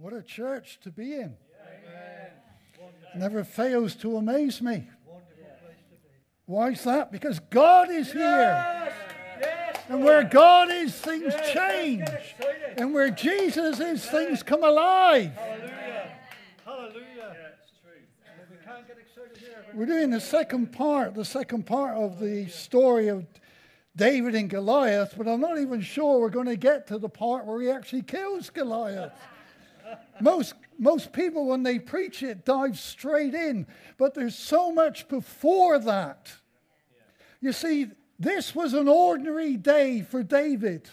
What a church to be in. Never fails to amaze me. Why is that? Because God is here. And where God is, things change. And where Jesus is, things come alive. Hallelujah. Hallelujah. We can't get excited here. We're doing the second part, the second part of the story of David and Goliath, but I'm not even sure we're going to get to the part where he actually kills Goliath. Most, most people, when they preach it, dive straight in, but there's so much before that. You see, this was an ordinary day for David.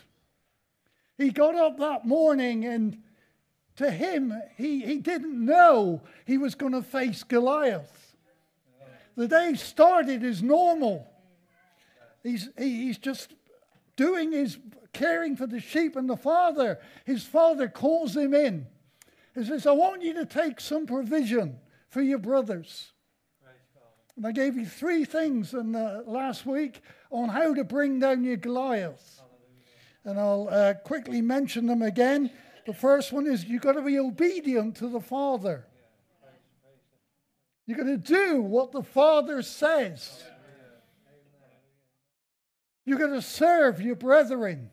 He got up that morning and to him, he, he didn't know he was going to face Goliath. The day started as normal. He's, he, he's just doing his caring for the sheep and the father. His father calls him in. He says, I want you to take some provision for your brothers. And I gave you three things in the last week on how to bring down your Goliath. And I'll uh, quickly mention them again. The first one is you've got to be obedient to the Father. You've got to do what the Father says. You've got to serve your brethren.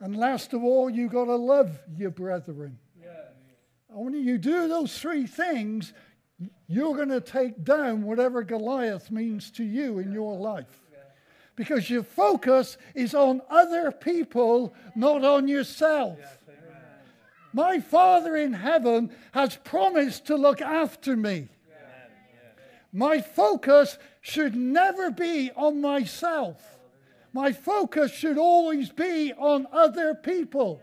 And last of all, you've got to love your brethren. And when you do those three things, you're going to take down whatever Goliath means to you in your life. Because your focus is on other people, not on yourself. My Father in heaven has promised to look after me. My focus should never be on myself. My focus should always be on other people.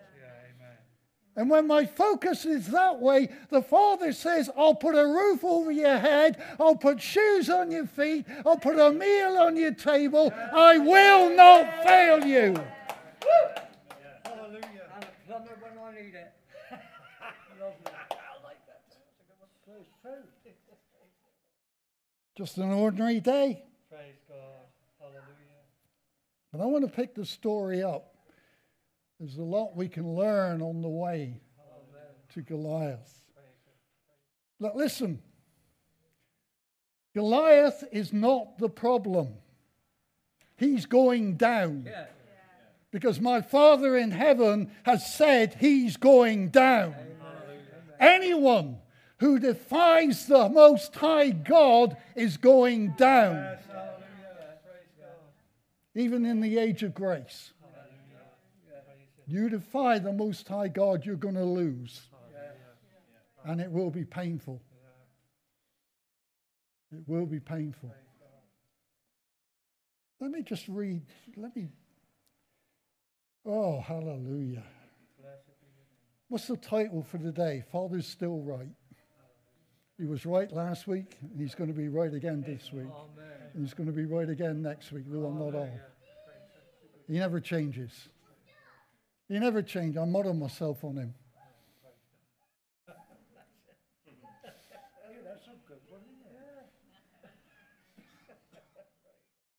And when my focus is that way, the Father says, I'll put a roof over your head, I'll put shoes on your feet, I'll put a meal on your table. I will not fail you. Hallelujah. And a plumber when I need it. Lovely. I like that. Praise true. Just an ordinary day. But I want to pick the story up. There's a lot we can learn on the way to Goliath. Look, listen. Goliath is not the problem. He's going down. Yeah. Because my Father in heaven has said he's going down. Anyone who defies the Most High God is going down, Yes, hallelujah. Praise God. Even in the age of grace. You defy the Most High God, you're going to lose. And it will be painful. It will be painful. Let me just read, let me. Oh, hallelujah. What's the title for today? Father's still right. He was right last week, and he's going to be right again this week. And he's going to be right again next week, I'm not all. He never changes. He never changed. I model myself on him. That's so good, wasn't it?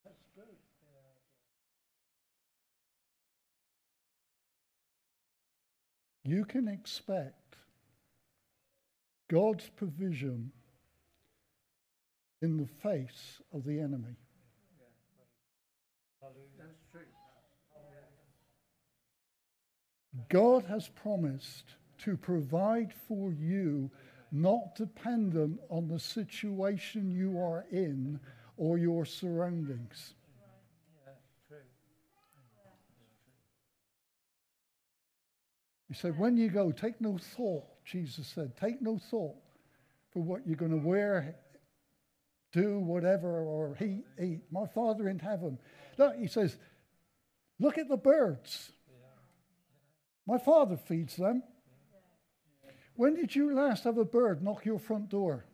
That's good. You can expect God's provision in the face of the enemy. God has promised to provide for you, not dependent on the situation you are in or your surroundings. He said, when you go, take no thought, Jesus said, take no thought for what you're going to wear, do, whatever, or eat, eat. My Father in heaven. Look, he says, look at the birds. My father feeds them. When did you last have a bird knock your front door?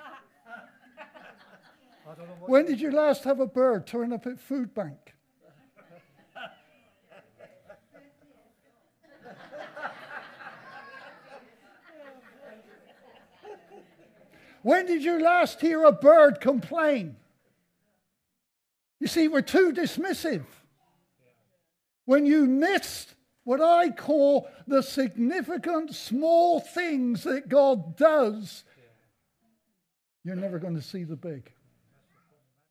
I don't know what. When did you last have a bird turn up at food bank? When did you last hear a bird complain? You see, we're too dismissive. When you missed what I call the significant small things that God does, you're never going to see the big.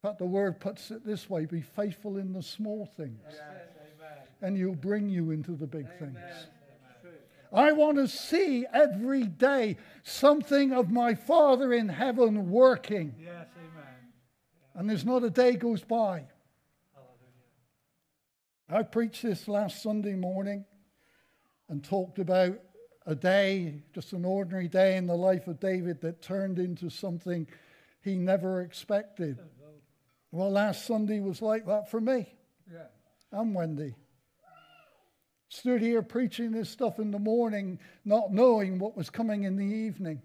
But the word puts it this way be faithful in the small things, and he'll bring you into the big things. I want to see every day something of my Father in heaven working. Yes, amen. And there's not a day goes by. Hallelujah. I preached this last Sunday morning and talked about a day, just an ordinary day in the life of David that turned into something he never expected. Well, last Sunday was like that for me. Yeah. I'm Wendy. Stood here preaching this stuff in the morning, not knowing what was coming in the evening.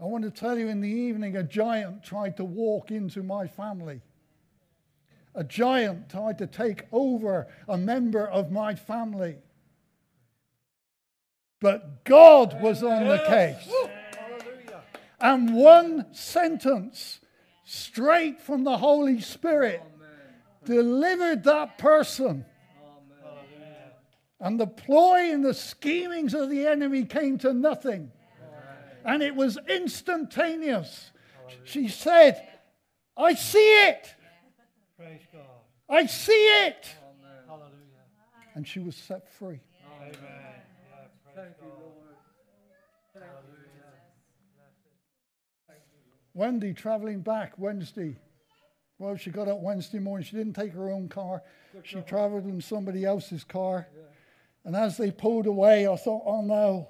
I want to tell you in the evening, a giant tried to walk into my family. A giant tried to take over a member of my family. But God was on the case. And one sentence straight from the Holy Spirit delivered that person. Hallelujah. And the ploy and the schemings of the enemy came to nothing. And it was instantaneous. She said, I see it. Praise God. I see it. Hallelujah. And she was set free. Amen. Yeah, praise Thank you, Lord. Wendy traveling back Wednesday. Well, she got up Wednesday morning. She didn't take her own car. She traveled in somebody else's car. And as they pulled away, I thought, oh no,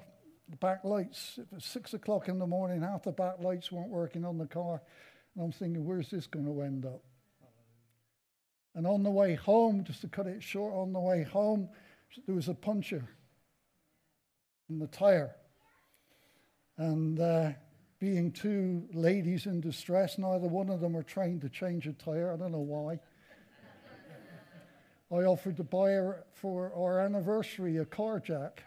the back lights. It was six o'clock in the morning. Half the back lights weren't working on the car. And I'm thinking, where's this going to end up? And on the way home, just to cut it short, on the way home, there was a puncture in the tire. And uh, being two ladies in distress, neither one of them were trained to change a tire. I don't know why. I offered to buy her for our anniversary a car jack.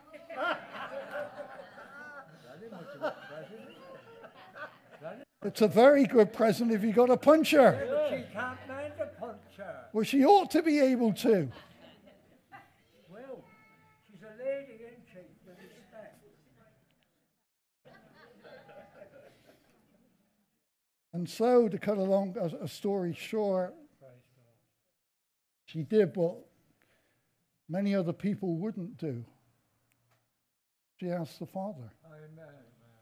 It's a very good present if you got a puncher. But she can't mind a puncher. Well, she ought to be able to. Well, she's a lady, isn't she? With respect. And so, to cut a long a, a story short, she did what many other people wouldn't do. She asked the Father. Amen.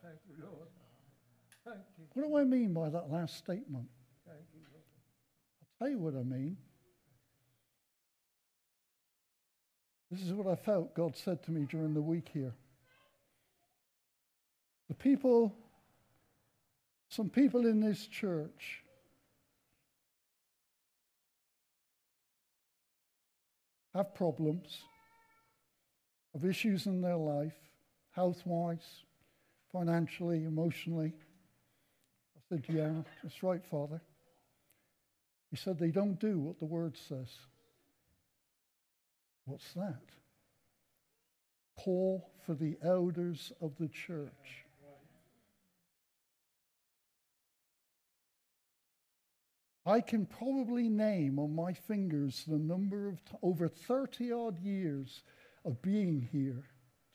Thank you, Lord. Thank you. What do I mean by that last statement? Thank you, Lord. I'll tell you what I mean. This is what I felt God said to me during the week here. The people, some people in this church, have problems, have issues in their life, health wise, financially, emotionally. I said, Yeah, that's right, Father. He said, They don't do what the word says. What's that? Call for the elders of the church. I can probably name on my fingers the number of, t- over 30 odd years of being here,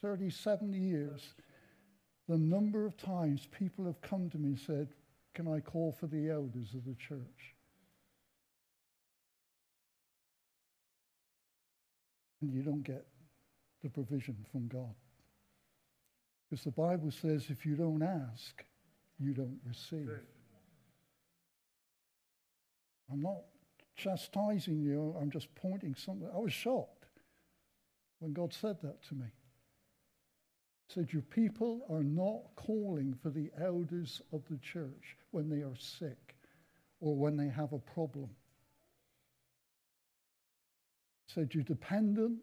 37 years, the number of times people have come to me and said, Can I call for the elders of the church? And you don't get the provision from God. Because the Bible says if you don't ask, you don't receive. I'm not chastising you, I'm just pointing something. I was shocked when God said that to me. He said, Your people are not calling for the elders of the church when they are sick or when they have a problem. He said, You're dependent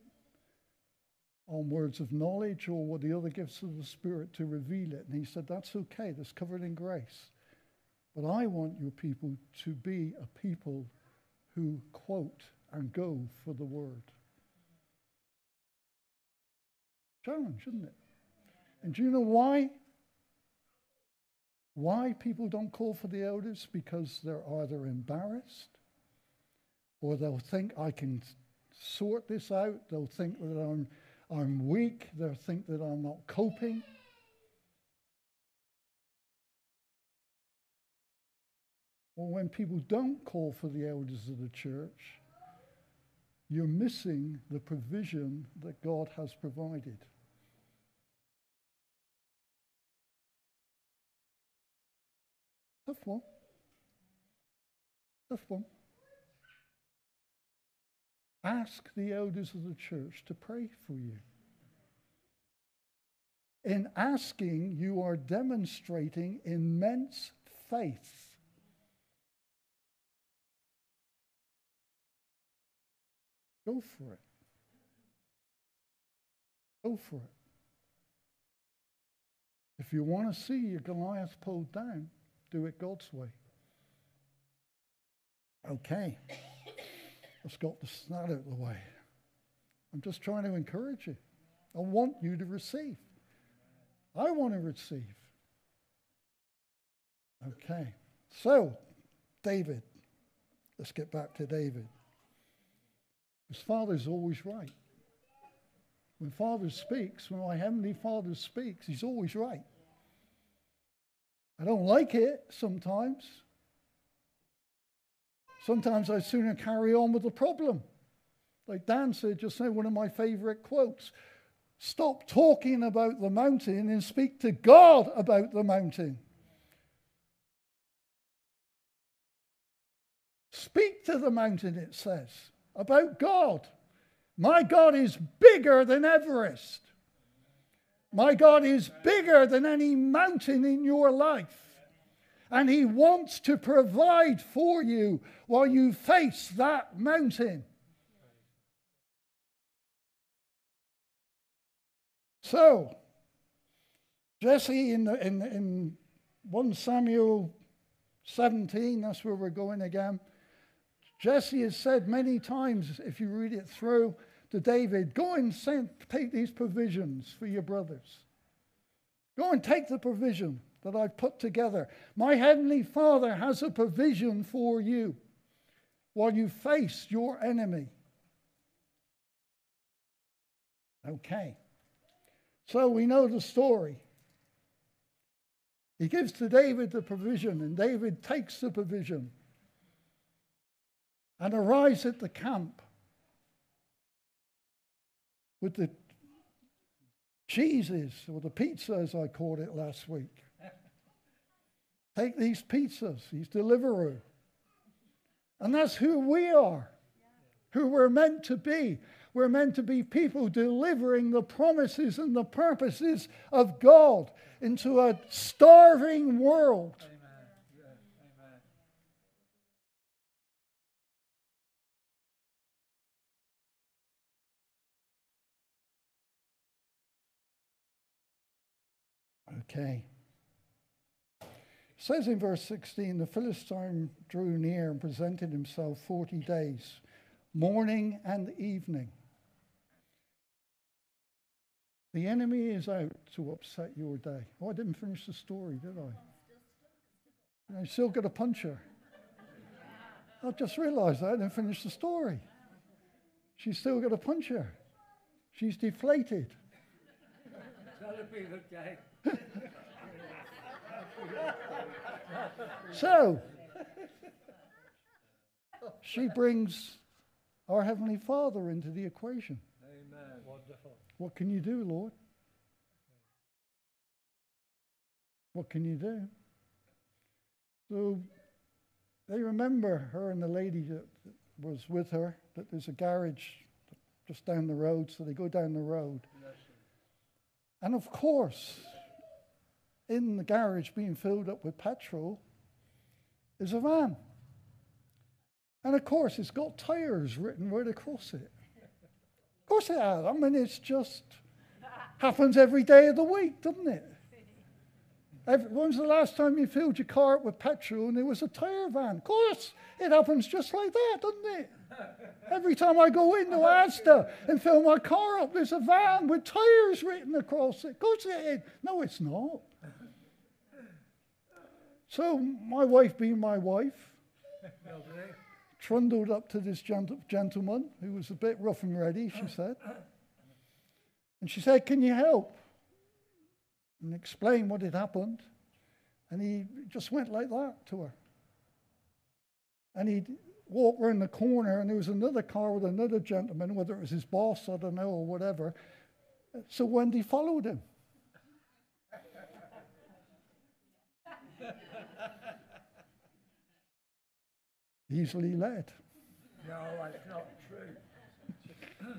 on words of knowledge or what the other gifts of the Spirit to reveal it. And he said, That's okay, that's covered in grace. But I want your people to be a people who quote and go for the word. Challenge, isn't it? And do you know why? Why people don't call for the elders? Because they're either embarrassed or they'll think I can sort this out. They'll think that I'm, I'm weak. They'll think that I'm not coping. Or when people don't call for the elders of the church, you're missing the provision that God has provided. Tough one. Tough one. Ask the elders of the church to pray for you. In asking, you are demonstrating immense faith. Go for it. Go for it. If you want to see your Goliath pulled down, do it God's way. Okay. Let's got the that out of the way. I'm just trying to encourage you. I want you to receive. I want to receive. Okay. So, David. Let's get back to David. His father's always right. When Father speaks, when my Heavenly Father speaks, He's always right. I don't like it sometimes. Sometimes I sooner carry on with the problem. Like Dan said just now, one of my favorite quotes stop talking about the mountain and speak to God about the mountain. Speak to the mountain, it says, about God. My God is bigger than Everest. My God is bigger than any mountain in your life. And He wants to provide for you while you face that mountain. So, Jesse in, the, in, in 1 Samuel 17, that's where we're going again. Jesse has said many times, if you read it through, to David, Go and send, take these provisions for your brothers. Go and take the provision that I've put together. My Heavenly Father has a provision for you while you face your enemy. Okay. So we know the story. He gives to David the provision, and David takes the provision and arrives at the camp with the cheeses or the pizza, as I called it last week. Take these pizzas, he's Deliveroo. And that's who we are, who we're meant to be. We're meant to be people delivering the promises and the purposes of God into a starving world. Okay. It says in verse 16 the Philistine drew near and presented himself 40 days, morning and evening. The enemy is out to upset your day. Oh, I didn't finish the story, did I? I still got a puncher. I just realized that I didn't finish the story. She's still got a puncher. She's deflated. So, she brings our Heavenly Father into the equation. Amen. Wonderful. What can you do, Lord? What can you do? So they remember her and the lady that was with her, that there's a garage just down the road, so they go down the road. And of course, in the garage being filled up with petrol is a van. And of course, it's got tires written right across it. Of course it has. I mean, it's just happens every day of the week, doesn't it? Every, when's the last time you filled your car up with petrol and there was a tire van? Of course, it happens just like that, doesn't it? Every time I go into Asda and fill my car up, there's a van with tires written across it. Of course it is. No, it's not. So my wife being my wife, trundled up to this gent- gentleman who was a bit rough and ready, she said. And she said, Can you help? And explain what had happened. And he just went like that to her. And he walked walk around the corner, and there was another car with another gentleman, whether it was his boss, I don't know, or whatever. So Wendy followed him. Easily led. No, that's not true.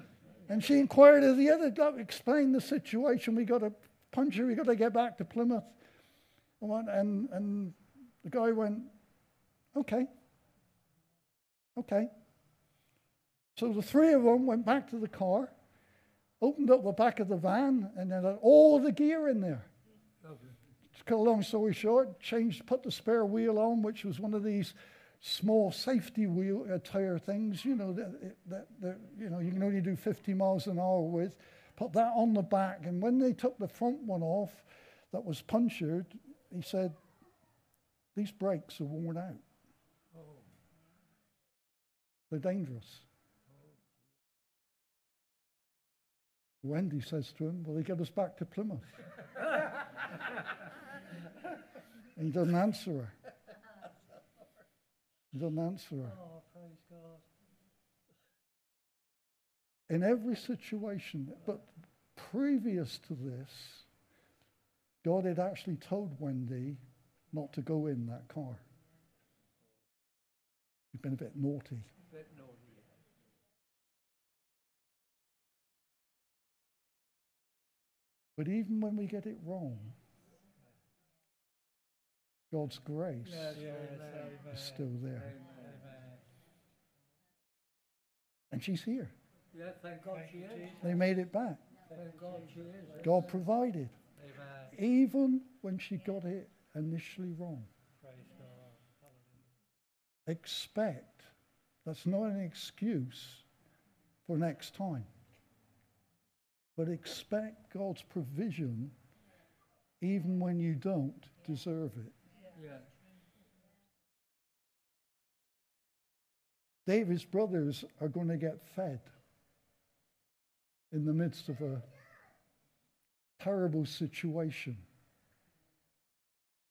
And she inquired of the other guy, explained the situation. We got to punch her, we got to get back to Plymouth. And, and, and the guy went, okay. Okay. So the three of them went back to the car, opened up the back of the van, and they had all the gear in there. To cut a long story short, changed, put the spare wheel on, which was one of these small safety wheel uh, tire things, you know, that, that, that, you know you can only do 50 miles an hour with. Put that on the back, and when they took the front one off, that was punctured, he said, "These brakes are worn out. They're dangerous." Wendy says to him, "Will they get us back to Plymouth?" he doesn't answer her. He doesn't answer her. Oh, praise God. in every situation. But previous to this, God had actually told Wendy not to go in that car. You've been a bit naughty. Bit naughty. But even when we get it wrong, God's grace Yes, Yes, amen. amen. is still there. Amen. Amen. And she's here. Yeah, thank God she is. They made it back. Thank God she is. God provided, Amen. even when she got it initially wrong. God. Expect. That's not an excuse for next time. But expect God's provision even when you don't deserve it. Yeah. David's brothers are going to get fed in the midst of a terrible situation.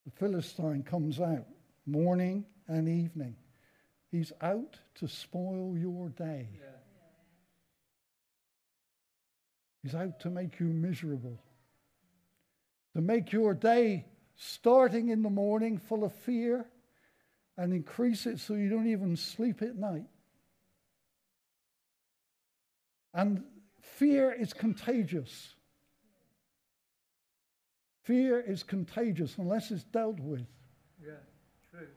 The Philistine comes out morning and evening. He's out to spoil your day. Yeah. He's out to make you miserable, to make your day starting in the morning full of fear and increase it so you don't even sleep at night. And fear is contagious. Fear is contagious unless it's dealt with. Yeah. True.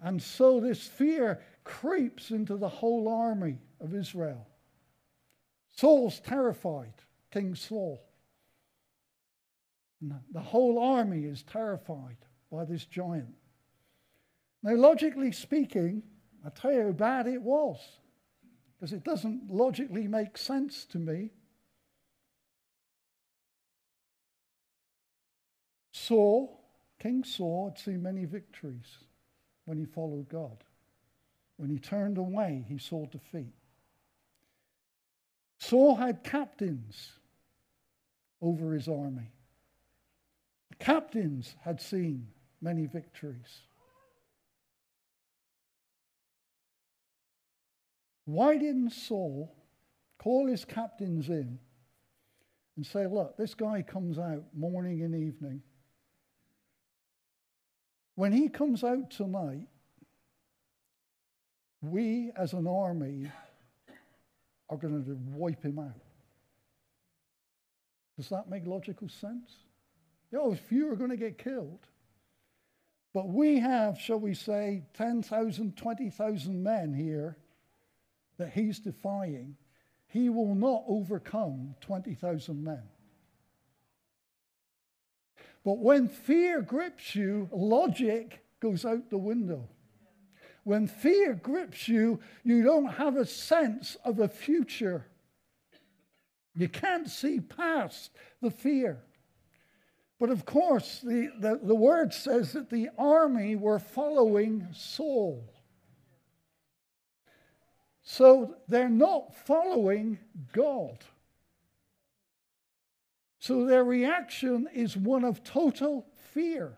And so this fear creeps into the whole army of Israel. Saul's terrified, King Saul. The whole army is terrified by this giant. Now, logically speaking, I tell you how bad it was, because it doesn't logically make sense to me. Saul, King Saul, had seen many victories when he followed God. When he turned away, he saw defeat. Saul had captains over his army. Captains had seen many victories. Why didn't Saul call his captains in and say, Look, this guy comes out morning and evening. When he comes out tonight, we as an army are going to wipe him out. Does that make logical sense? A few are going to get killed. But we have, shall we say, 10,000, 20,000 men here that he's defying. He will not overcome 20,000 men. But when fear grips you, logic goes out the window. When fear grips you, you don't have a sense of a future. You can't see past the fear. But of course, the, the, the word says that the army were following Saul. So they're not following God. So their reaction is one of total fear.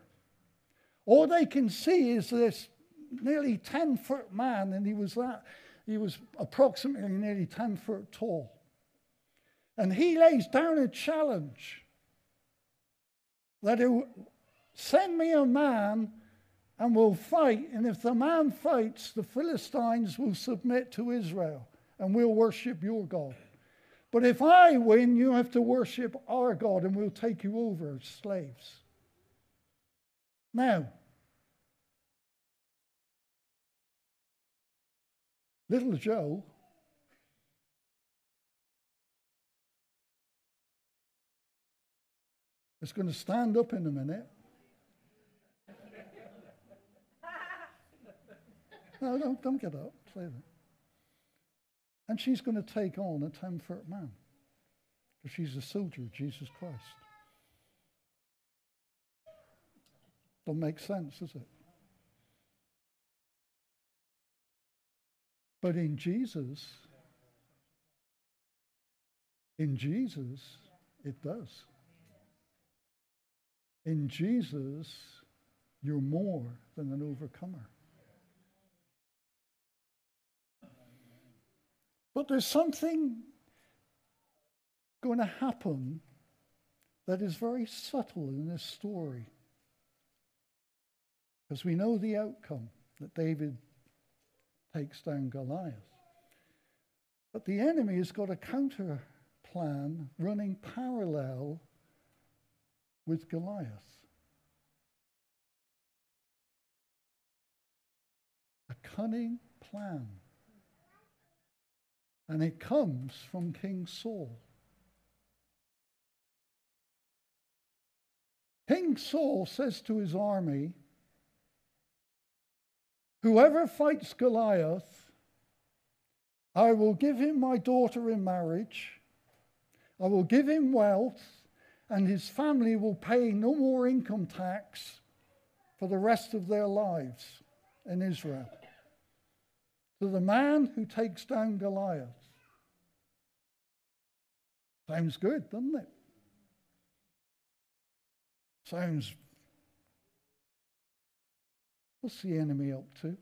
All they can see is this nearly 10 foot man, and he was that, he was approximately nearly 10 foot tall. And he lays down a challenge that he'll send me a man and we'll fight. And if the man fights, the Philistines will submit to Israel and we'll worship your God. But if I win, you have to worship our God and we'll take you over as slaves. Now, little Joe is going to stand up in a minute No, don't, don't get up. That. And she's going to take on a 10 foot man because she's a soldier of Jesus Christ. Don't make sense, does it? But in Jesus, in Jesus, it does. In Jesus, you're more than an overcomer. But there's something going to happen that is very subtle in this story. Because we know the outcome that David takes down Goliath. But the enemy has got a counter plan running parallel with Goliath. A cunning plan. And it comes from King Saul. King Saul says to his army, Whoever fights Goliath, I will give him my daughter in marriage, I will give him wealth, and his family will pay no more income tax for the rest of their lives in Israel to the man who takes down Goliath. Sounds good, doesn't it? Sounds. What's the enemy up to?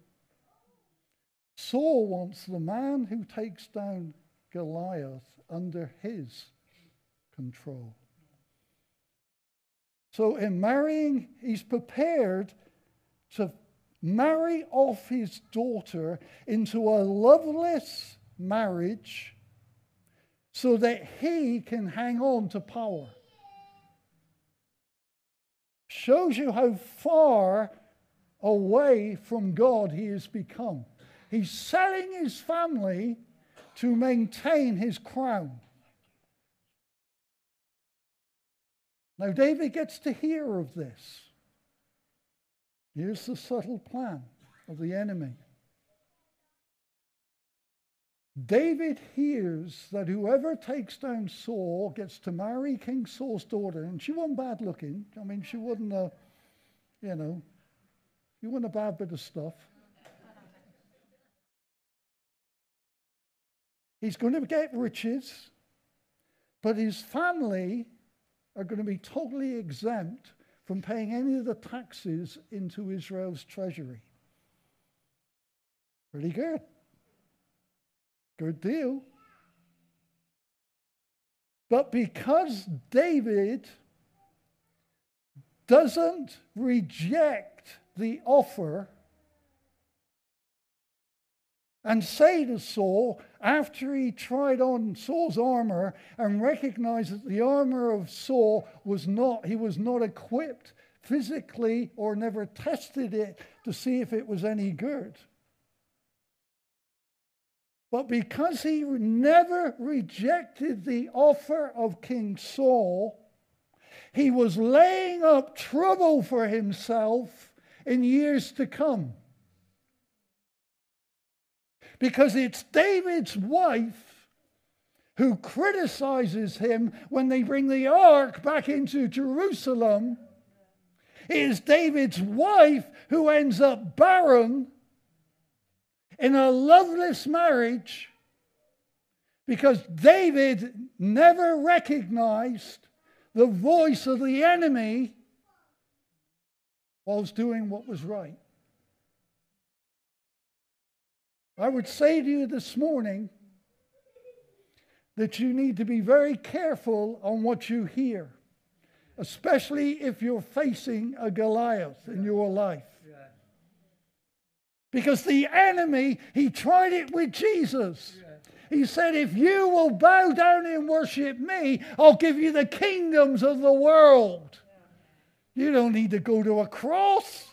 Saul wants the man who takes down Goliath under his control. So, in marrying, he's prepared to marry off his daughter into a loveless marriage so that he can hang on to power. Shows you how far away from God he has become. He's selling his family to maintain his crown. Now, David gets to hear of this. Here's the subtle plan of the enemy. David hears that whoever takes down Saul gets to marry King Saul's daughter, and she wasn't bad looking. I mean, she wasn't a, you know, she wasn't a bad bit of stuff. He's going to get riches, but his family are going to be totally exempt from paying any of the taxes into Israel's treasury. Pretty good. Good deal. But because David doesn't reject the offer and say to Saul, after he tried on Saul's armor and recognized that the armor of Saul was not, he was not equipped physically or never tested it to see if it was any good. But because he never rejected the offer of King Saul, he was laying up trouble for himself in years to come because it's David's wife who criticizes him when they bring the ark back into Jerusalem. It is David's wife who ends up barren. in a loveless marriage because David never recognized the voice of the enemy whilst doing what was right. I would say to you this morning that you need to be very careful on what you hear, especially if you're facing a Goliath in your life. Because the enemy, he tried it with Jesus. He said, If you will bow down and worship me, I'll give you the kingdoms of the world. You don't need to go to a cross.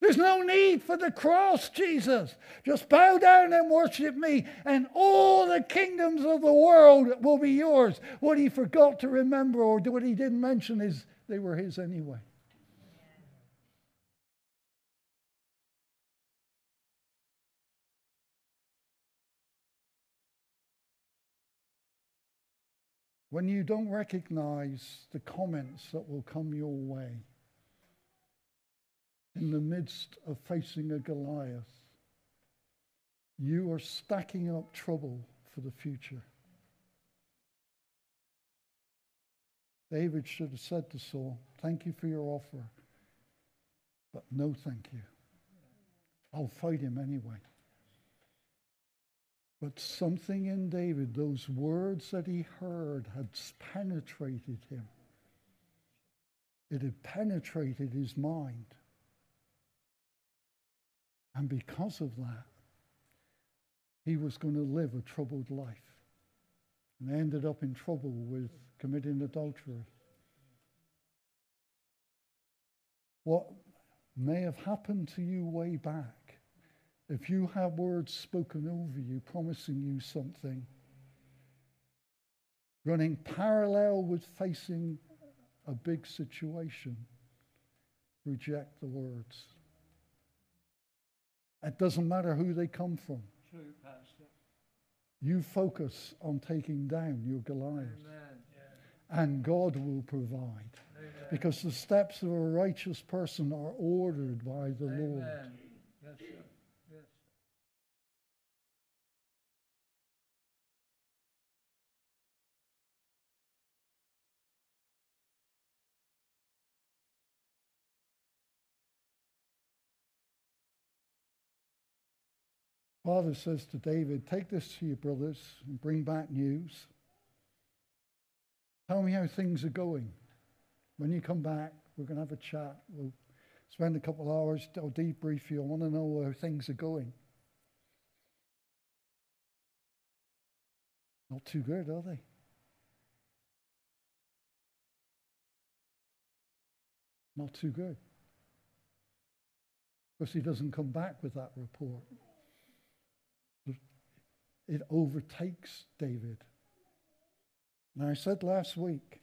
There's no need for the cross, Jesus. Just bow down and worship me, and all the kingdoms of the world will be yours. What he forgot to remember, or what he didn't mention, is they were his anyway. When you don't recognize the comments that will come your way, in the midst of facing a Goliath, you are stacking up trouble for the future. David should have said to Saul, Thank you for your offer, but no thank you. I'll fight him anyway. But something in David, those words that he heard, had penetrated him. It had penetrated his mind. And because of that, he was going to live a troubled life and ended up in trouble with committing adultery. What may have happened to you way back, if you have words spoken over you promising you something, running parallel with facing a big situation, reject the words. It doesn't matter who they come from. True, Pastor. You focus on taking down your Goliath. And God will provide. Amen. Because the steps of a righteous person are ordered by the Amen. Lord. Yes, Father says to David, Take this to your brothers and bring back news. Tell me how things are going. When you come back, we're going to have a chat. We'll spend a couple of hours, I'll debrief you. I want to know how things are going. Not too good, are they? Not too good. Because he doesn't come back with that report it overtakes David. Now, I said last week,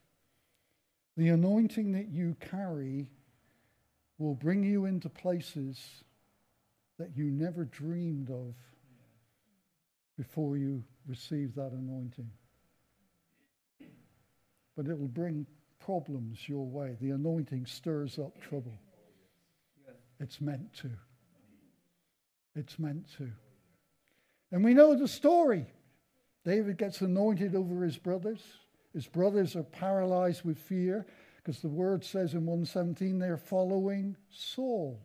the anointing that you carry will bring you into places that you never dreamed of before you receive that anointing. But it will bring problems your way. The anointing stirs up trouble. It's meant to. It's meant to. And we know the story. David gets anointed over his brothers. His brothers are paralyzed with fear because the word says in 117 they're following Saul.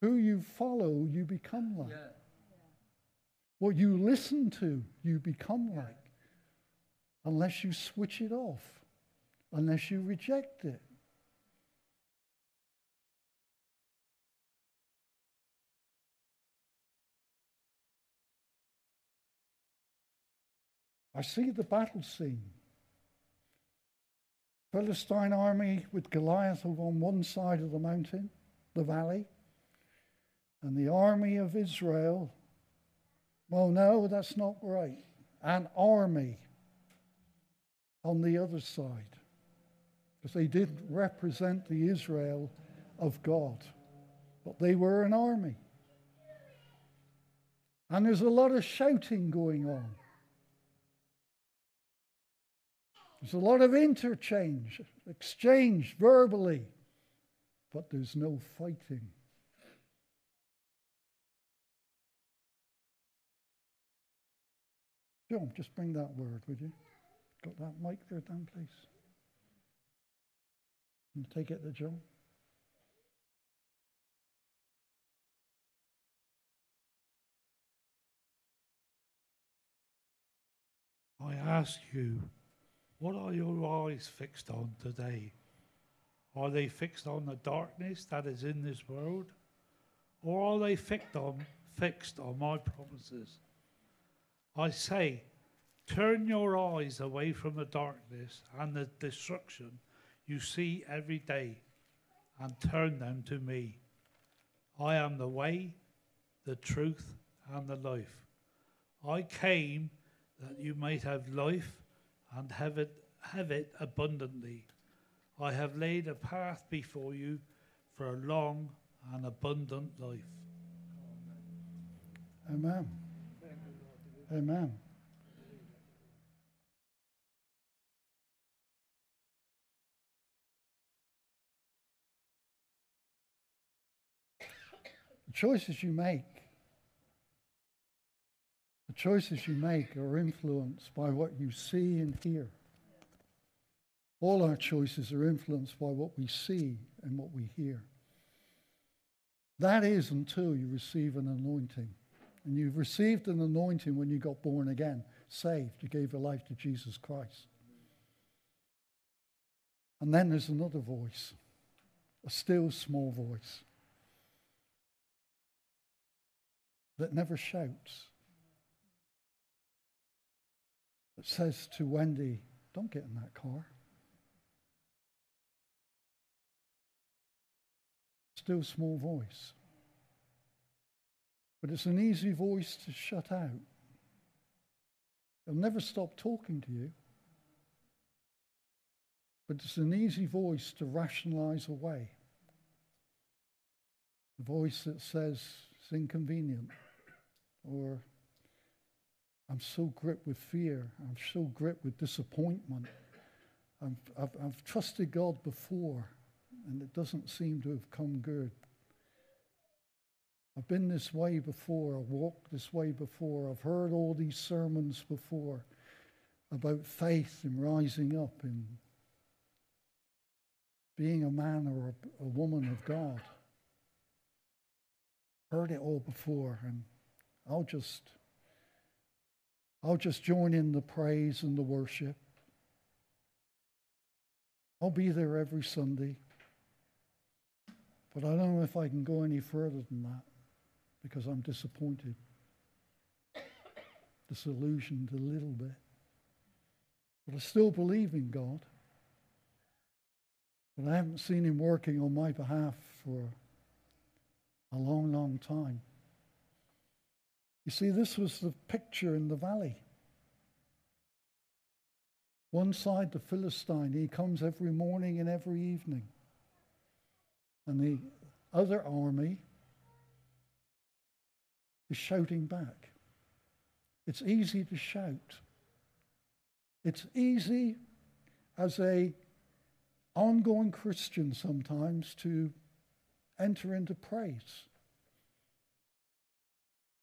Who you follow, you become like. Yeah. What you listen to, you become like. Unless you switch it off, unless you reject it. I see the battle scene. Philistine army with Goliath on one side of the mountain, the valley, and the army of Israel. Well, no, that's not right. An army on the other side, because they didn't represent the Israel of God, but they were an army. And there's a lot of shouting going on. There's a lot of interchange, exchange verbally, but there's no fighting. John, just bring that word, would you? Got that mic there, down, please. And take it to John. I ask you what are your eyes fixed on today? Are they fixed on the darkness that is in this world? Or are they fixed on, fixed on my promises? I say, turn your eyes away from the darkness and the destruction you see every day and turn them to me. I am the way, the truth, and the life. I came that you might have life and have it, have it abundantly. I have laid a path before you for a long and abundant life. Amen. Amen. The choices you make, the choices you make are influenced by what you see and hear. All our choices are influenced by what we see and what we hear. That is until you receive an anointing. And you've received an anointing when you got born again, saved, you gave your life to Jesus Christ. And then there's another voice, a still small voice that never shouts, that says to Wendy, Don't get in that car. Still small voice. But it's an easy voice to shut out. It'll never stop talking to you. But it's an easy voice to rationalize away. The voice that says it's inconvenient, or I'm so gripped with fear, I'm so gripped with disappointment. I've, I've, I've trusted God before, and it doesn't seem to have come good. I've been this way before, I've walked this way before, I've heard all these sermons before about faith and rising up and being a man or a, a woman of God. Heard it all before, and I'll just I'll just join in the praise and the worship. I'll be there every Sunday. But I don't know if I can go any further than that because I'm disappointed, disillusioned a little bit. But I still believe in God. But I haven't seen Him working on my behalf for a long, long time. You see, this was the picture in the valley. One side, the Philistine, he comes every morning and every evening. And the other army is shouting back. It's easy to shout. It's easy as a ongoing Christian sometimes to enter into praise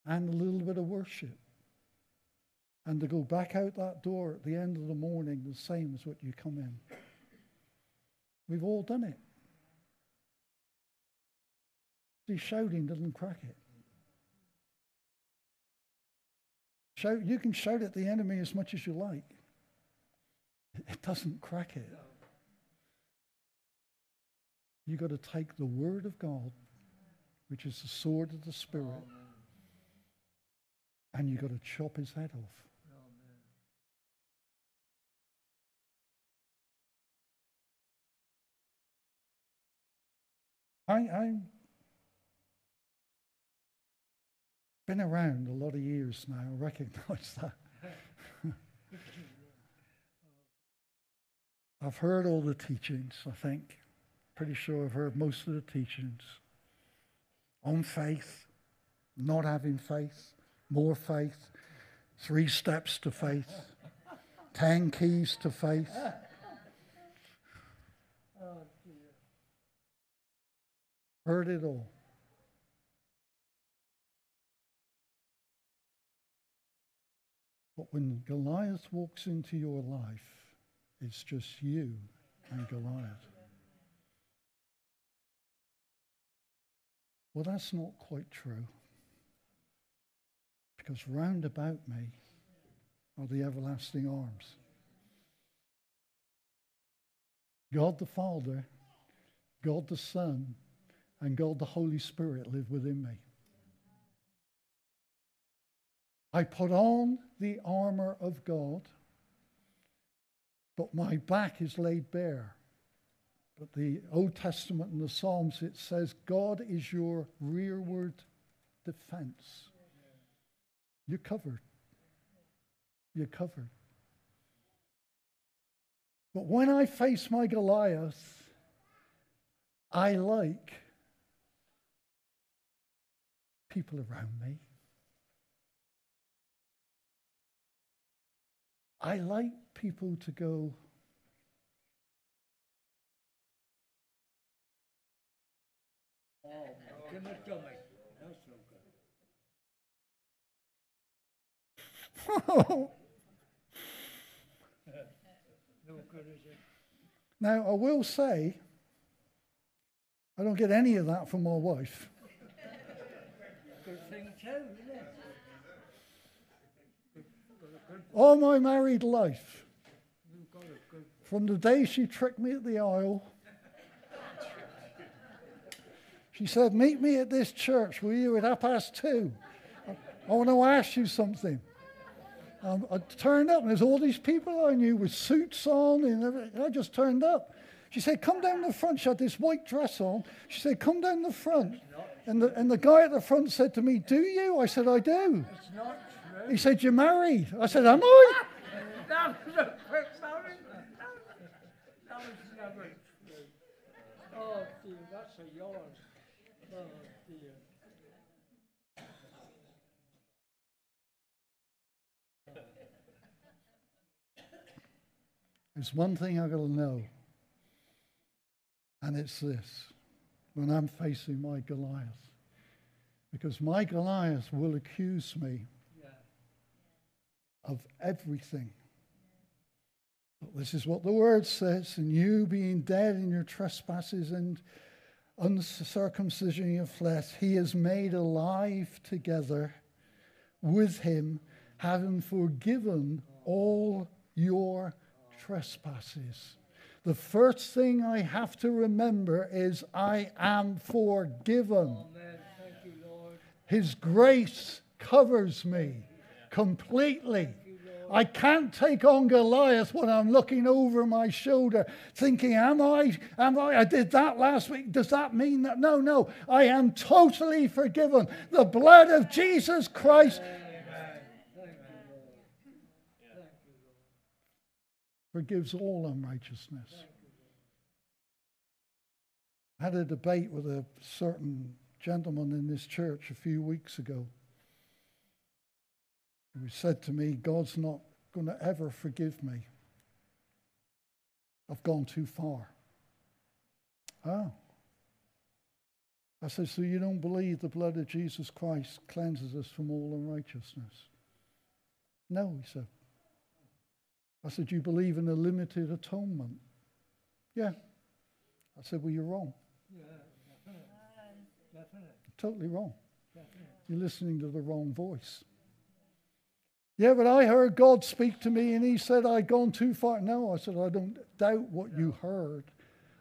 and a little bit of worship and to go back out that door at the end of the morning the same as what you come in. We've all done it. See, shouting doesn't crack it. Shout, you can shout at the enemy as much as you like. It doesn't crack it. You've got to take the word of God, which is the sword of the Spirit, and you've got to chop his head off. I, I've been around a lot of years now, I recognize that. I've heard all the teachings, I think. Pretty sure I've heard most of the teachings on faith, not having faith, more faith, three steps to faith, ten keys to faith. Heard it all. But when Goliath walks into your life, it's just you and Goliath. Well, that's not quite true. Because round about me are the everlasting arms. God the Father, God the Son, and God the Holy Spirit live within me. I put on the armor of God, but my back is laid bare. But the Old Testament and the Psalms, it says, God is your rearward defense. You're covered. You're covered. But when I face my Goliath, I like people around me. I like people to go, Oh, now I will say, I don't get any of that from my wife. Good thing too, isn't it? All my married life, You've got a good. from the day she tricked me at the aisle, she said, Meet me at this church, will you, at half past two? I want to ask you something. Um, I turned up, and there's all these people I knew with suits on, and everything. I just turned up. She said, Come down the front. She had this white dress on. She said, Come down the front. And the, and the guy at the front said to me, Do you? I said, I do. It's not true. He said, You're married. I said, Am I? That was a quick sorry. That was never true. Oh dear, that's a yawn. Oh dear. There's one thing I've got to know, and it's this when I'm facing my Goliath. Because my Goliath will accuse me Yeah. of everything. But this is what the word says and you being dead in your trespasses and uncircumcision of your flesh, he is made alive together with him, having forgiven oh. all your trespasses. The first thing I have to remember is I am forgiven. Amen. Thank you, Lord. His grace covers me completely. I can't take on Goliath when I'm looking over my shoulder thinking, Am I? Am I? I did that last week. Does that mean that? No, no. I am totally forgiven. The blood of Jesus Christ Thank you, Lord. Thank you, Lord. Forgives all unrighteousness. I had a debate with a certain gentleman in this church a few weeks ago. He said to me, God's not going to ever forgive me. I've gone too far. Oh. I said, So you don't believe the blood of Jesus Christ cleanses us from all unrighteousness? No, he said. I said, You believe in a limited atonement? Yeah. I said, Well, you're wrong. Yeah, definitely. Definitely. Totally wrong. Definitely. You're listening to the wrong voice. Yeah, but I heard God speak to me and he said I'd gone too far. No, I said, I don't doubt what you heard.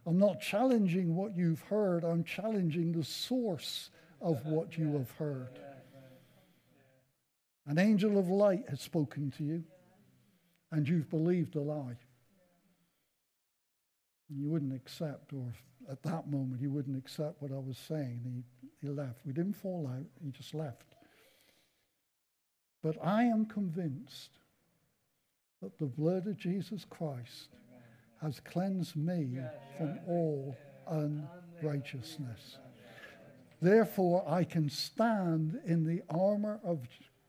I'm not challenging what you've heard, I'm challenging the source of what you have heard. An angel of light has spoken to you, and you've believed a lie. And you wouldn't accept, or at that moment, he wouldn't accept what I was saying. He, he left. We didn't fall out, he just left. But I am convinced that the blood of Jesus Christ has cleansed me from all unrighteousness. Therefore, I can stand in the armor of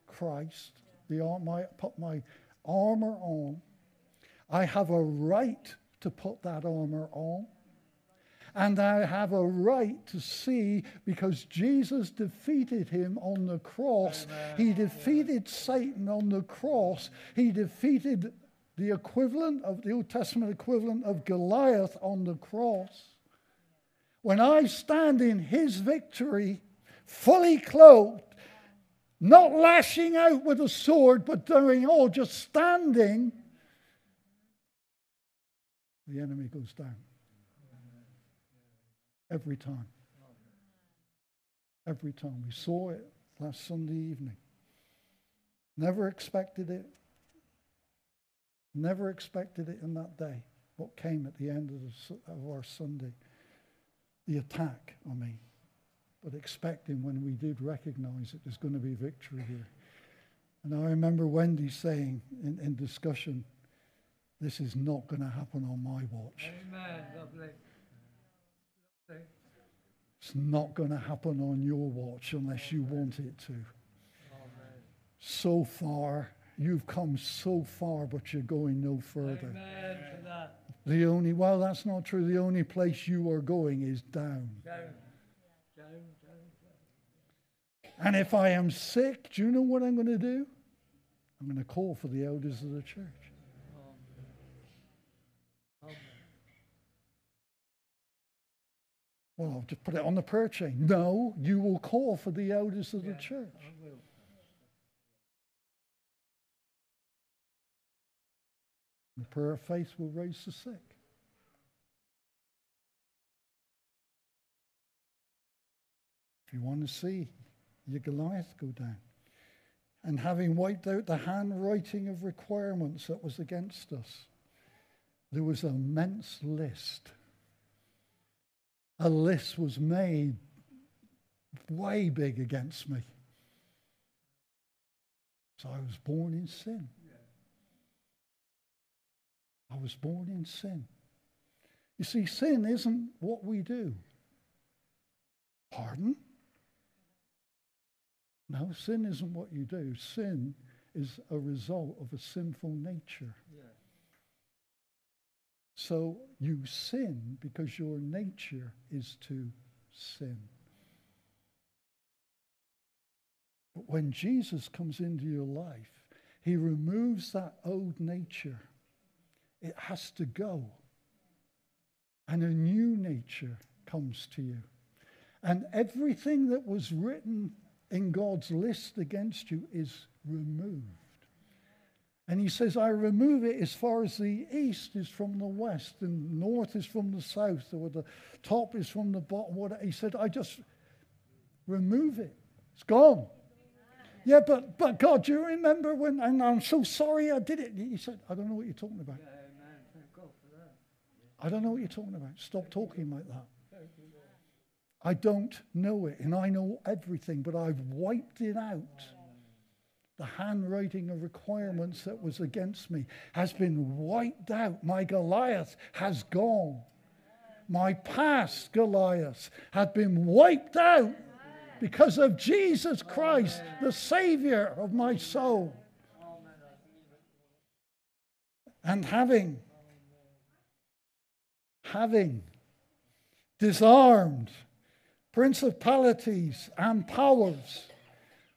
Christ, the arm, my, put my armor on. I have a right to put that armor on. And I have a right to see because Jesus defeated him on the cross. He defeated Satan on the cross. He defeated the equivalent of the Old Testament equivalent of Goliath on the cross. When I stand in his victory, fully clothed, not lashing out with a sword, but doing all, just standing, the enemy goes down. Every time. Every time. We saw it last Sunday evening. Never expected it. Never expected it in that day. What came at the end of, the, of our Sunday. The attack, I mean. But expecting when we did recognize it, there's going to be victory here. And I remember Wendy saying in, in discussion, this is not going to happen on my watch. Amen. Lovely. Lovely. It's not going to happen on your watch unless you want it to. Amen. So far, you've come so far, but you're going no further. Amen. The only, well, that's not true. The only place you are going is down. Down. And if I am sick, do you know what I'm going to do? I'm going to call for the elders of the church. Well, I'll just put it on the prayer chain. No, you will call for the elders of the church. The prayer of faith will raise the sick. If you want to see your Goliath go down. And having wiped out the handwriting of requirements that was against us, there was an immense list. A list was made way big against me. So I was born in sin. I was born in sin. You see, sin isn't what we do. Pardon? No, sin isn't what you do. Sin is a result of a sinful nature. Yeah. So you sin because your nature is to sin. But when Jesus comes into your life, he removes that old nature. It has to go. And a new nature comes to you. And everything that was written in God's list against you is removed. And he says, I remove it as far as the east is from the west, and north is from the south, or the top is from the bottom. What he said, I just remove it. It's gone. Yeah, but but God, do you remember when? And I'm so sorry I did it. He said, I don't know what you're talking about. Yeah, amen. Thank God for that. I don't know what you're talking about. Stop talking like that. I don't know it, and I know everything, but I've wiped it out. The handwriting of requirements that was against me has been wiped out. My Goliath has gone. My past Goliath had been wiped out because of Jesus Christ, the Savior of my soul. And having, having disarmed principalities and powers.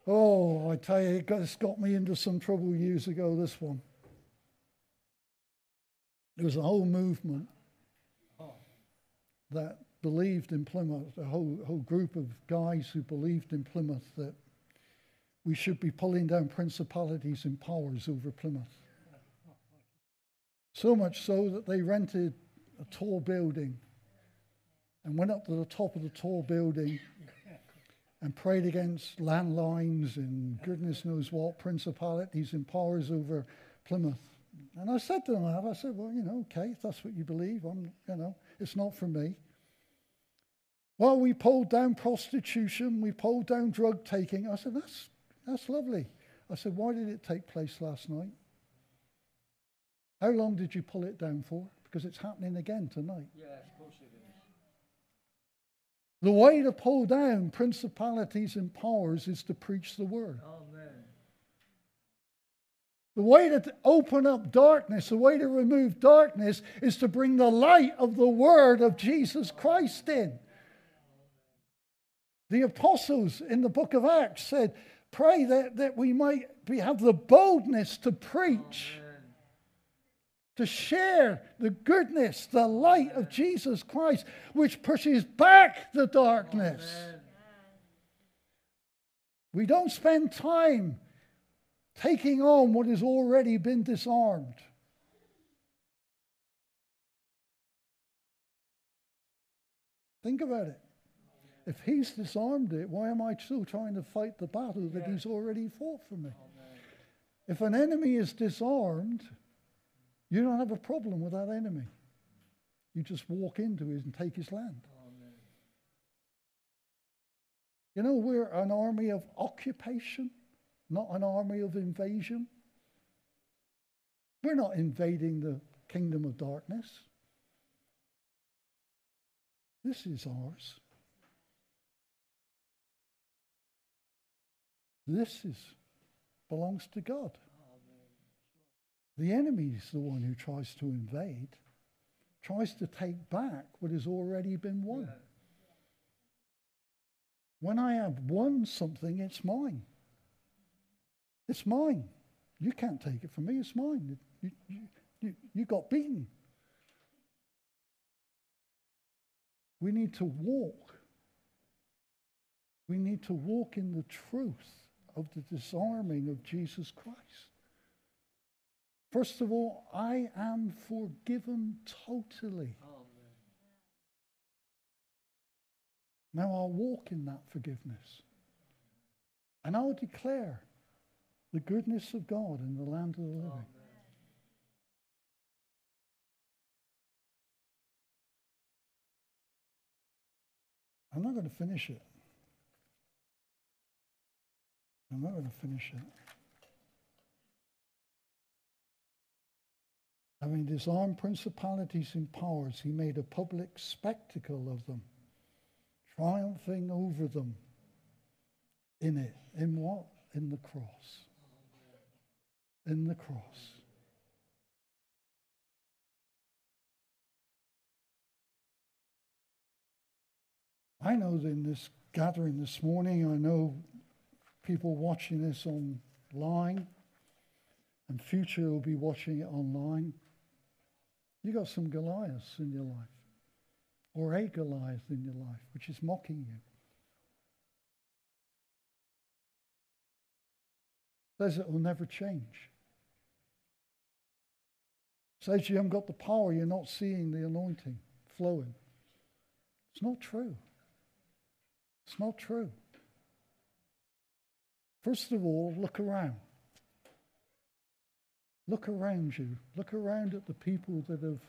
Oh, I tell you, it's got me into some trouble years ago, this one. There was a whole movement that believed in Plymouth, a whole, whole group of guys who believed in Plymouth that we should be pulling down principalities and powers over Plymouth. So much so that they rented a tall building and went up to the top of the tall building and prayed against ley lines and goodness knows what principalities and powers over Plymouth. And I said to them, I said, well, you know, okay, if that's what you believe, I'm, you know, it's not for me. Well, we pulled down prostitution, we pulled down drug taking. I said, that's, that's lovely. I said, why did it take place last night? How long did you pull it down for? Because it's happening again tonight. Yes, of course it is. The way to pull down principalities and powers is to preach the word. Amen. The way to open up darkness, the way to remove darkness, is to bring the light of the Word of Jesus Christ in. The apostles in the book of Acts said, Pray that, that we might be, have the boldness to preach, to share the goodness, the light of Jesus Christ, which pushes back the darkness. We don't spend time taking on what has already been disarmed. Think about it. If he's disarmed it, why am I still trying to fight the battle that he's already fought for me? If an enemy is disarmed, you don't have a problem with that enemy. You just walk into it and take his land. You know, we're an army of occupation, not an army of invasion. We're not invading the kingdom of darkness. This is ours. This is belongs to God. The enemy is the one who tries to invade, tries to take back what has already been won. When I have won something, it's mine. It's mine. You can't take it from me, it's mine. You, you, you, you got beaten. We need to walk. We need to walk in the truth of the disarming of Jesus Christ. First of all, I am forgiven totally. Now I'll walk in that forgiveness. And I'll declare the goodness of God in the land of the living. I'm not going to finish it. I'm not going to finish it. Having disarmed principalities and powers, he made a public spectacle of them, triumphing over them in it. In what? In the cross. In the cross. I know that in this gathering this morning, I know people watching this online, and future will be watching it online. You got some Goliaths in your life, or a Goliath in your life, which is mocking you. Says it will never change. Says you haven't got the power, you're not seeing the anointing flowing. It's not true. It's not true. First of all, look around. Look around you. Look around at the people that have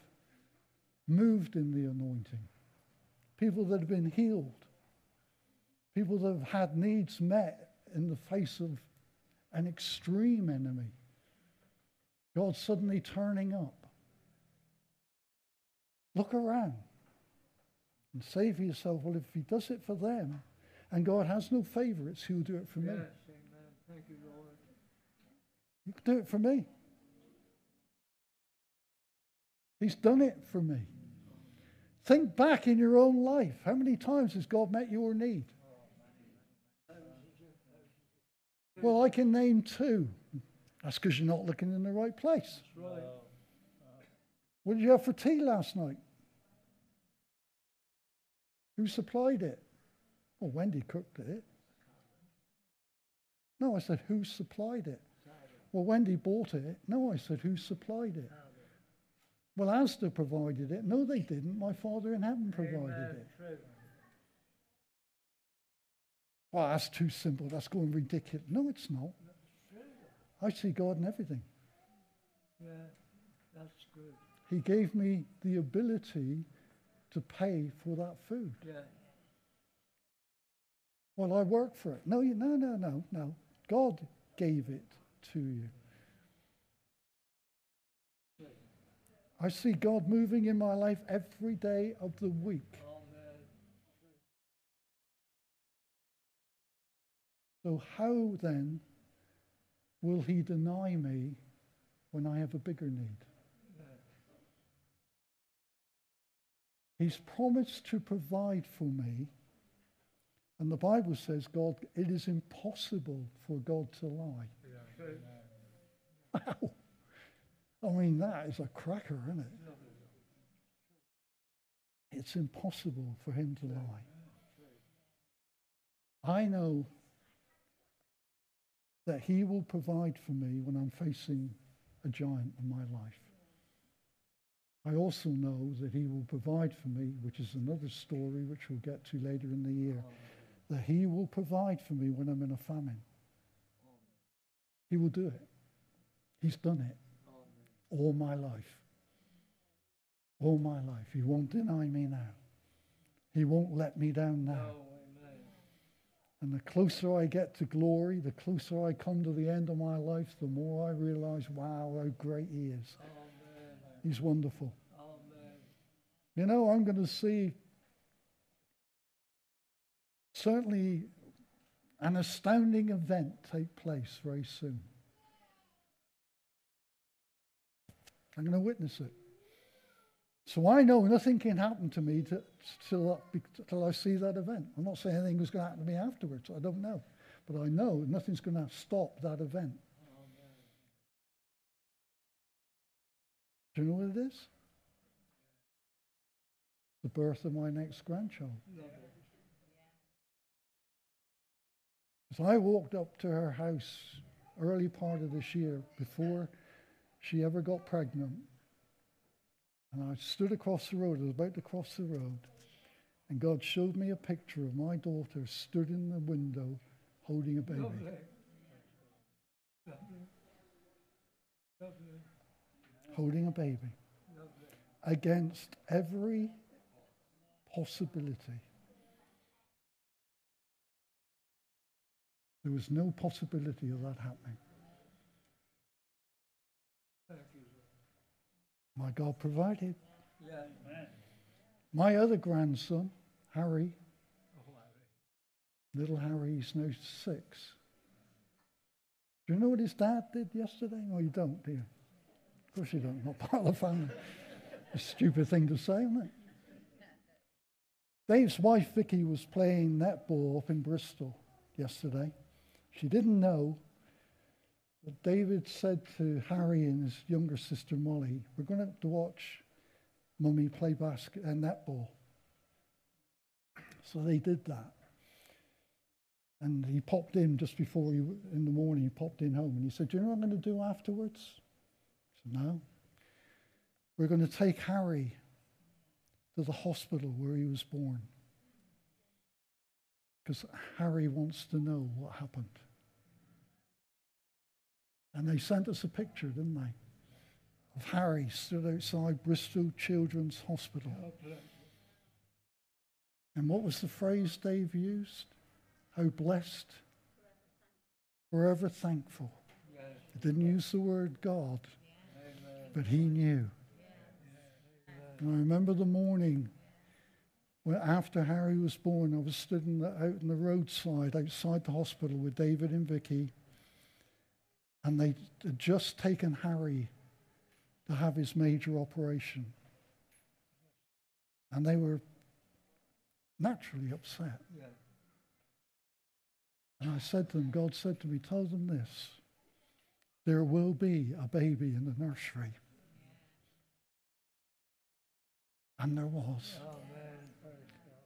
moved in the anointing, people that have been healed, people that have had needs met in the face of an extreme enemy. God suddenly turning up. Look around and say for yourself, well, if He does it for them, and God has no favorites, He'll do it for me. Thank you, Lord. You can do it for me. He's done it for me. Think back in your own life. How many times has God met your need? Well, I can name two. That's because you're not looking in the right place. What did you have for tea last night? Who supplied it? Well, Wendy cooked it. No, I said, who supplied it? Well, Wendy bought it. No, I said, who supplied it? Well, Asda provided it. No, they didn't. My Father in heaven provided Amen. it. True. Well, that's too simple. That's going ridiculous. No, it's not. I see God in everything. Yeah, that's good. He gave me the ability to pay for that food. Yeah. Well, I work for it. No, you, no, no, no, no. God gave it to you. I see God moving in my life every day of the week. So, how then will He deny me when I have a bigger need. He's promised to provide for me. And the Bible says, God, it is impossible for God to lie. Wow. I mean, that is a cracker, isn't it? It's impossible for him to lie. I know that he will provide for me when I'm facing a giant in my life. I also know that he will provide for me, which is another story which we'll get to later in the year, that he will provide for me when I'm in a famine. He will do it. He's done it all my life. All my life. He won't deny me now. He won't let me down now. Oh, and the closer I get to glory, the closer I come to the end of my life, the more I realize, wow, how great He is. Oh, amen. He's wonderful. Oh, amen. You know, I'm going to see certainly an astounding event take place very soon. I'm going to witness it. So I know nothing can happen to me till, till I see that event. I'm not saying anything was going to happen to me afterwards. I don't know. But I know nothing's going to stop that event. Do you know what it is? The birth of my next grandchild. So I walked up to her house early part of this year, before she ever got pregnant. And I stood across the road, I was about to cross the road, and God showed me a picture of my daughter stood in the window holding a baby. Lovely. Lovely. Holding a baby. Against every possibility. There was no possibility of that happening. My God provided. Yeah. My other grandson, Harry, little Harry, he's now six. Do you know what his dad did yesterday? No, you don't, do you? Of course you don't. Not part of the family. a stupid thing to say, isn't it? Dave's wife Vicky was playing netball up in Bristol yesterday. She didn't know David said to Harry and his younger sister Molly, We're going to have to watch Mummy play basket and netball. So they did that. And he popped in just before he, in the morning, he popped in home and he said, Do you know what I'm going to do afterwards? I said, No. We're going to take Harry to the hospital where he was born. Because Harry wants to know what happened. And they sent us a picture, didn't they? Of Harry stood outside Bristol Children's Hospital. And what was the phrase Dave used? How blessed, forever thankful. He didn't use the word God, but he knew. And I remember the morning when after Harry was born, I was stood in the, out in the roadside outside the hospital with David and Vicky and they had just taken Harry to have his major operation. And they were naturally upset. Yeah. And I said to them, God said to me, tell them this there will be a baby in the nursery. And there was.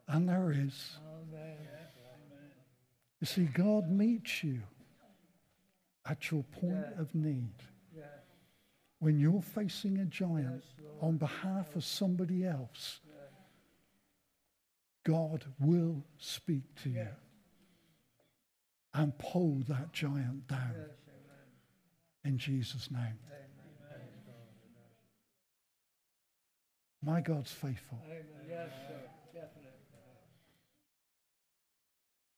And there is. You see, God meets you at your point yeah. of need. Yeah. When you're facing a giant yes, on behalf of somebody else, yeah. God will speak to you and pull that giant down. Yes, in Jesus' name. Amen. My God's faithful. Yes,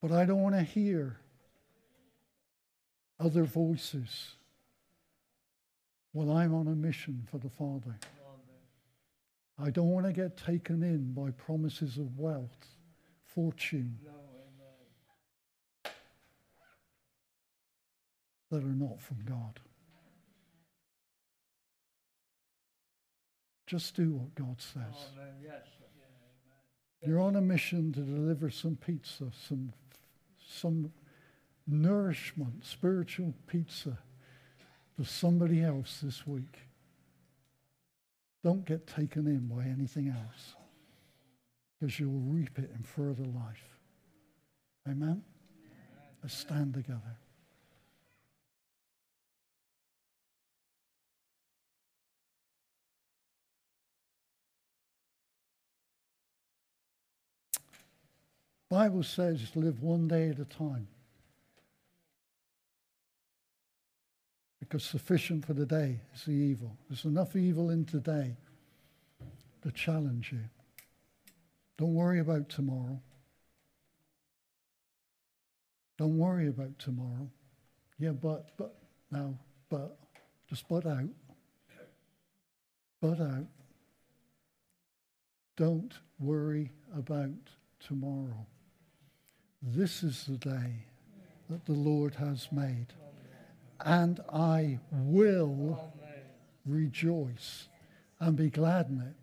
but I don't want to hear other voices well, I'm on a mission for the Father. I don't want to get taken in by promises of wealth, fortune that are not from God. Just do what God says. You're on a mission to deliver some pizza, some, some nourishment, spiritual pizza to somebody else this week. Don't get taken in by anything else because you'll reap it in further life. Amen? Let's stand together. Bible says live one day at a time. Because sufficient for the day is the evil. There's enough evil in today to challenge you. Don't worry about tomorrow. Don't worry about tomorrow. Yeah, but, but, now, but, just but out. But out. Don't worry about tomorrow. This is the day that the Lord has made, and I will rejoice and be glad in it.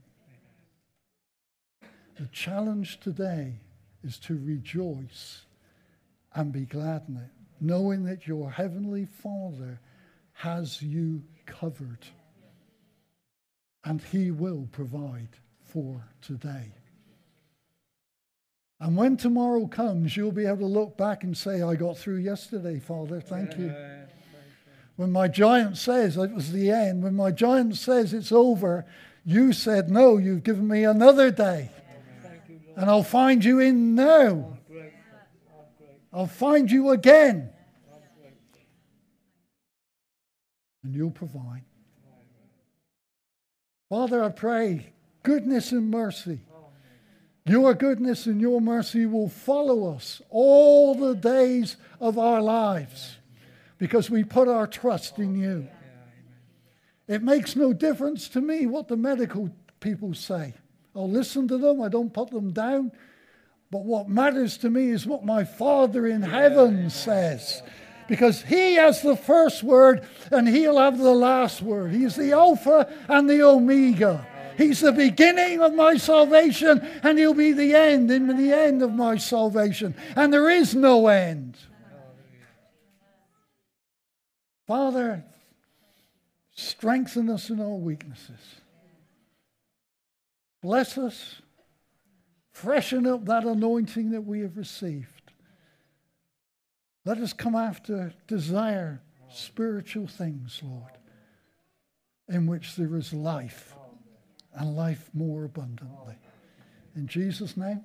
The challenge today is to rejoice and be glad in it, knowing that your Heavenly Father has you covered and He will provide for today. And when tomorrow comes, you'll be able to look back and say, I got through yesterday, Father. Thank you. When my giant says it was the end, when my giant says it's over, you said, No, you've given me another day. And I'll find you in now. I'll find you again. And you'll provide. Father, I pray goodness and mercy your goodness and your mercy will follow us all the days of our lives because we put our trust in you. It makes no difference to me what the medical people say. I'll listen to them, I don't put them down. But what matters to me is what my Father in heaven says. Because he has the first word and he'll have the last word. He's the Alpha and the Omega. He's the beginning of my salvation, and He'll be the end in the end of my salvation. And there is no end. Father, strengthen us in our weaknesses. Bless us. Freshen up that anointing that we have received. Let us come after desire spiritual things, Lord, in which there is life and life more abundantly. In Jesus' name,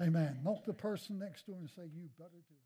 amen. Knock the person next door and say, You better do.